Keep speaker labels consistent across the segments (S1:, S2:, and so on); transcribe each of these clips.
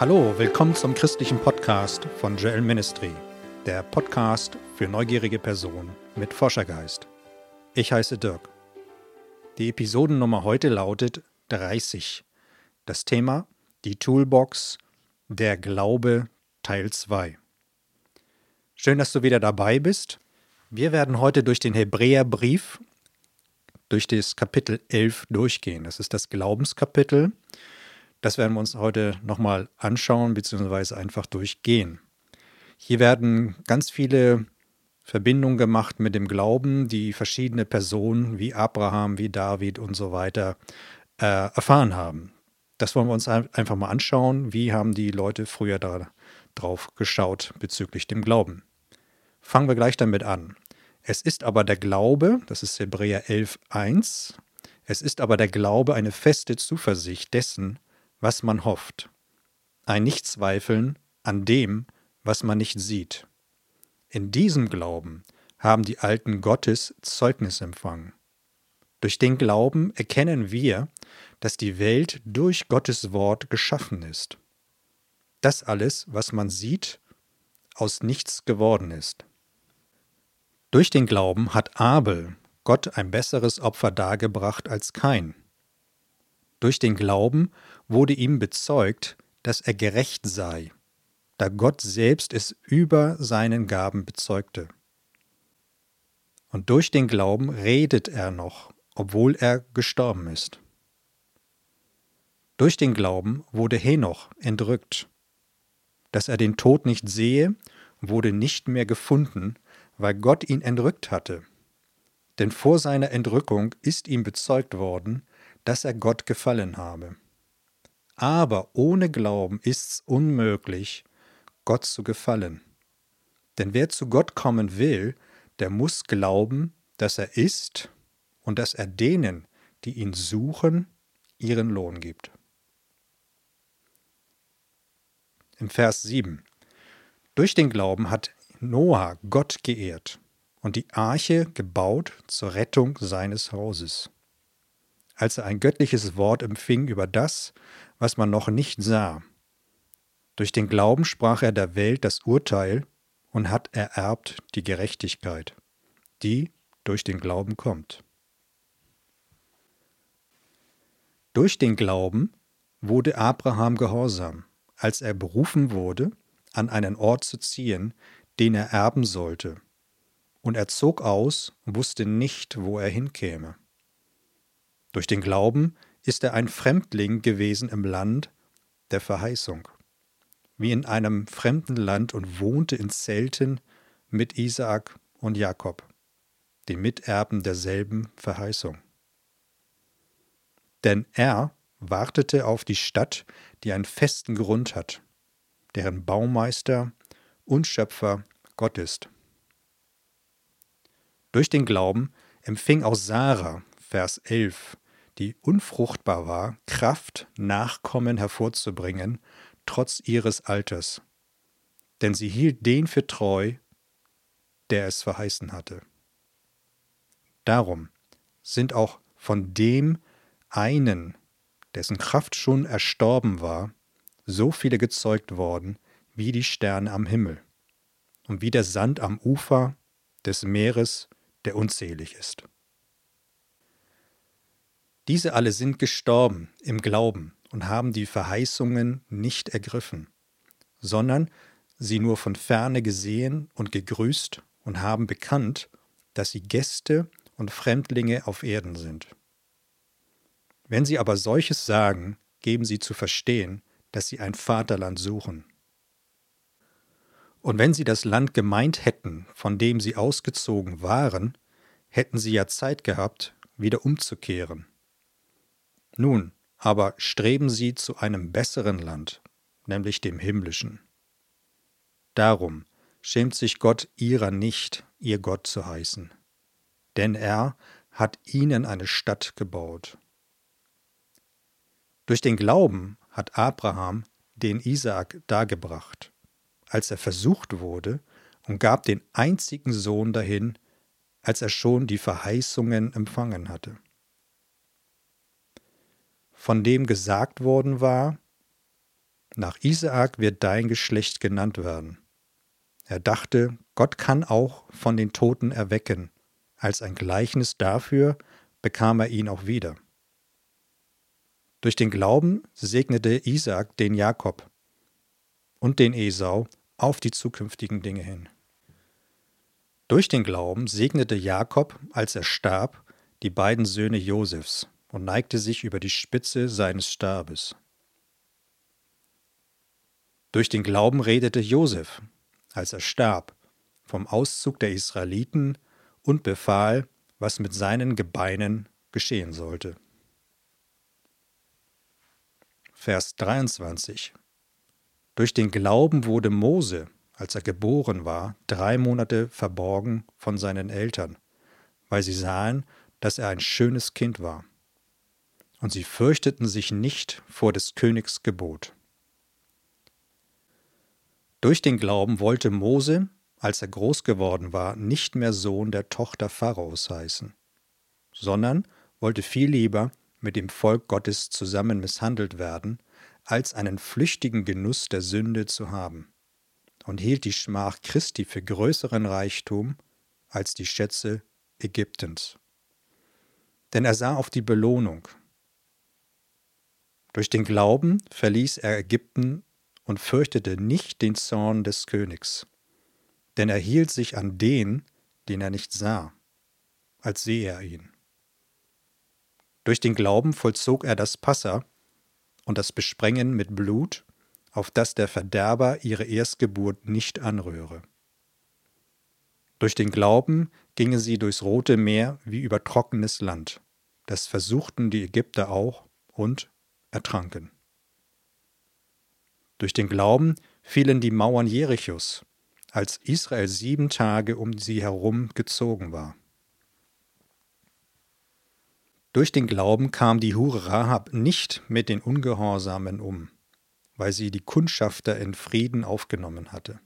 S1: Hallo, willkommen zum christlichen Podcast von Joel Ministry, der Podcast für neugierige Personen mit Forschergeist. Ich heiße Dirk. Die Episodennummer heute lautet 30. Das Thema die Toolbox Der Glaube Teil 2. Schön, dass du wieder dabei bist. Wir werden heute durch den Hebräerbrief, durch das Kapitel 11 durchgehen. Das ist das Glaubenskapitel. Das werden wir uns heute nochmal anschauen, beziehungsweise einfach durchgehen. Hier werden ganz viele Verbindungen gemacht mit dem Glauben, die verschiedene Personen wie Abraham, wie David und so weiter äh, erfahren haben. Das wollen wir uns einfach mal anschauen. Wie haben die Leute früher drauf geschaut bezüglich dem Glauben? Fangen wir gleich damit an. Es ist aber der Glaube, das ist Hebräer 11.1, es ist aber der Glaube eine feste Zuversicht dessen, was man hofft, ein Nichtzweifeln an dem, was man nicht sieht. In diesem Glauben haben die Alten Gottes Zeugnis empfangen. Durch den Glauben erkennen wir, dass die Welt durch Gottes Wort geschaffen ist. Das alles, was man sieht, aus nichts geworden ist. Durch den Glauben hat Abel Gott ein besseres Opfer dargebracht als kein. Durch den Glauben wurde ihm bezeugt, dass er gerecht sei, da Gott selbst es über seinen Gaben bezeugte. Und durch den Glauben redet er noch, obwohl er gestorben ist. Durch den Glauben wurde Henoch entrückt. Dass er den Tod nicht sehe, wurde nicht mehr gefunden, weil Gott ihn entrückt hatte. Denn vor seiner Entrückung ist ihm bezeugt worden, dass er Gott gefallen habe. Aber ohne Glauben ist's unmöglich, Gott zu gefallen. Denn wer zu Gott kommen will, der muss glauben, dass er ist und dass er denen, die ihn suchen, ihren Lohn gibt. Im Vers 7. Durch den Glauben hat Noah Gott geehrt und die Arche gebaut zur Rettung seines Hauses. Als er ein göttliches Wort empfing über das, was man noch nicht sah. Durch den Glauben sprach er der Welt das Urteil und hat ererbt die Gerechtigkeit, die durch den Glauben kommt. Durch den Glauben wurde Abraham gehorsam, als er berufen wurde, an einen Ort zu ziehen, den er erben sollte. Und er zog aus wusste nicht, wo er hinkäme. Durch den Glauben ist er ein Fremdling gewesen im Land der Verheißung, wie in einem fremden Land und wohnte in Zelten mit Isaak und Jakob, den Miterben derselben Verheißung. Denn er wartete auf die Stadt, die einen festen Grund hat, deren Baumeister und Schöpfer Gott ist. Durch den Glauben empfing auch Sarah, Vers 11, die unfruchtbar war, Kraft, Nachkommen hervorzubringen, trotz ihres Alters. Denn sie hielt den für treu, der es verheißen hatte. Darum sind auch von dem einen, dessen Kraft schon erstorben war, so viele gezeugt worden, wie die Sterne am Himmel und wie der Sand am Ufer des Meeres, der unzählig ist. Diese alle sind gestorben im Glauben und haben die Verheißungen nicht ergriffen, sondern sie nur von ferne gesehen und gegrüßt und haben bekannt, dass sie Gäste und Fremdlinge auf Erden sind. Wenn sie aber solches sagen, geben sie zu verstehen, dass sie ein Vaterland suchen. Und wenn sie das Land gemeint hätten, von dem sie ausgezogen waren, hätten sie ja Zeit gehabt, wieder umzukehren. Nun, aber streben sie zu einem besseren Land, nämlich dem himmlischen. Darum schämt sich Gott ihrer nicht, ihr Gott zu heißen, denn er hat ihnen eine Stadt gebaut. Durch den Glauben hat Abraham den Isaak dargebracht, als er versucht wurde, und gab den einzigen Sohn dahin, als er schon die Verheißungen empfangen hatte von dem gesagt worden war, nach Isaak wird dein Geschlecht genannt werden. Er dachte, Gott kann auch von den Toten erwecken. Als ein Gleichnis dafür bekam er ihn auch wieder. Durch den Glauben segnete Isaak den Jakob und den Esau auf die zukünftigen Dinge hin. Durch den Glauben segnete Jakob, als er starb, die beiden Söhne Josefs und neigte sich über die Spitze seines Stabes. Durch den Glauben redete Josef, als er starb, vom Auszug der Israeliten und befahl, was mit seinen Gebeinen geschehen sollte. Vers 23 Durch den Glauben wurde Mose, als er geboren war, drei Monate verborgen von seinen Eltern, weil sie sahen, dass er ein schönes Kind war. Und sie fürchteten sich nicht vor des Königs Gebot. Durch den Glauben wollte Mose, als er groß geworden war, nicht mehr Sohn der Tochter Pharaos heißen, sondern wollte viel lieber mit dem Volk Gottes zusammen misshandelt werden, als einen flüchtigen Genuss der Sünde zu haben, und hielt die Schmach Christi für größeren Reichtum als die Schätze Ägyptens. Denn er sah auf die Belohnung. Durch den Glauben verließ er Ägypten und fürchtete nicht den Zorn des Königs, denn er hielt sich an den, den er nicht sah, als sehe er ihn. Durch den Glauben vollzog er das Passa und das Besprengen mit Blut, auf das der Verderber ihre Erstgeburt nicht anrühre. Durch den Glauben gingen sie durchs Rote Meer wie über trockenes Land. Das versuchten die Ägypter auch und ertranken. Durch den Glauben fielen die Mauern Jerichos, als Israel sieben Tage um sie herum gezogen war. Durch den Glauben kam die Hure Rahab nicht mit den Ungehorsamen um, weil sie die Kundschafter in Frieden aufgenommen hatte.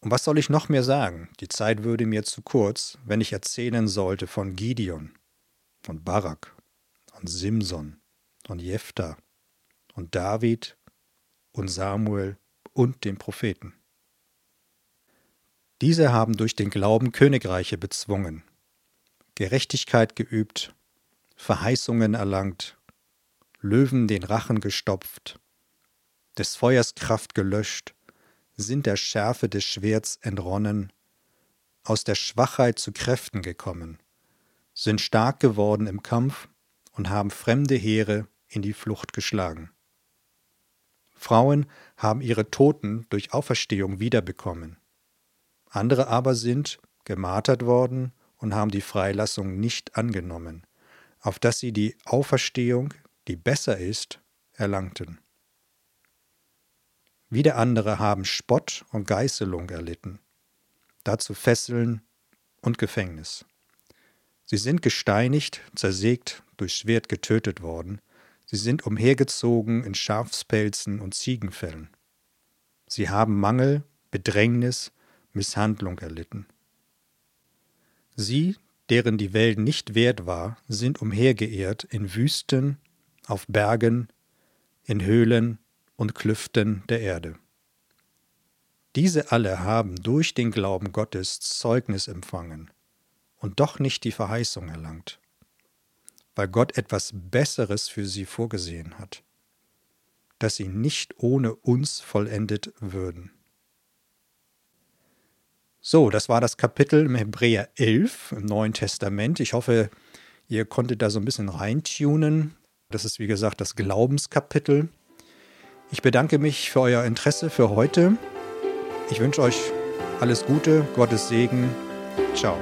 S1: Und was soll ich noch mehr sagen? Die Zeit würde mir zu kurz, wenn ich erzählen sollte von Gideon und Barak und Simson und Jephthah und David und Samuel und den Propheten. Diese haben durch den Glauben Königreiche bezwungen, Gerechtigkeit geübt, Verheißungen erlangt, Löwen den Rachen gestopft, des Feuers Kraft gelöscht, sind der Schärfe des Schwerts entronnen, aus der Schwachheit zu Kräften gekommen, sind stark geworden im Kampf und haben fremde Heere in die Flucht geschlagen. Frauen haben ihre Toten durch Auferstehung wiederbekommen. Andere aber sind gemartert worden und haben die Freilassung nicht angenommen, auf dass sie die Auferstehung, die besser ist, erlangten. Wieder andere haben Spott und Geißelung erlitten, dazu Fesseln und Gefängnis. Sie sind gesteinigt, zersägt, durch Schwert getötet worden, Sie sind umhergezogen in Schafspelzen und Ziegenfällen. Sie haben Mangel, Bedrängnis, Misshandlung erlitten. Sie, deren die Welt nicht wert war, sind umhergeehrt in Wüsten, auf Bergen, in Höhlen und Klüften der Erde. Diese alle haben durch den Glauben Gottes Zeugnis empfangen und doch nicht die Verheißung erlangt weil Gott etwas Besseres für sie vorgesehen hat, dass sie nicht ohne uns vollendet würden. So, das war das Kapitel im Hebräer 11 im Neuen Testament. Ich hoffe, ihr konntet da so ein bisschen reintunen. Das ist, wie gesagt, das Glaubenskapitel. Ich bedanke mich für euer Interesse für heute. Ich wünsche euch alles Gute, Gottes Segen. Ciao.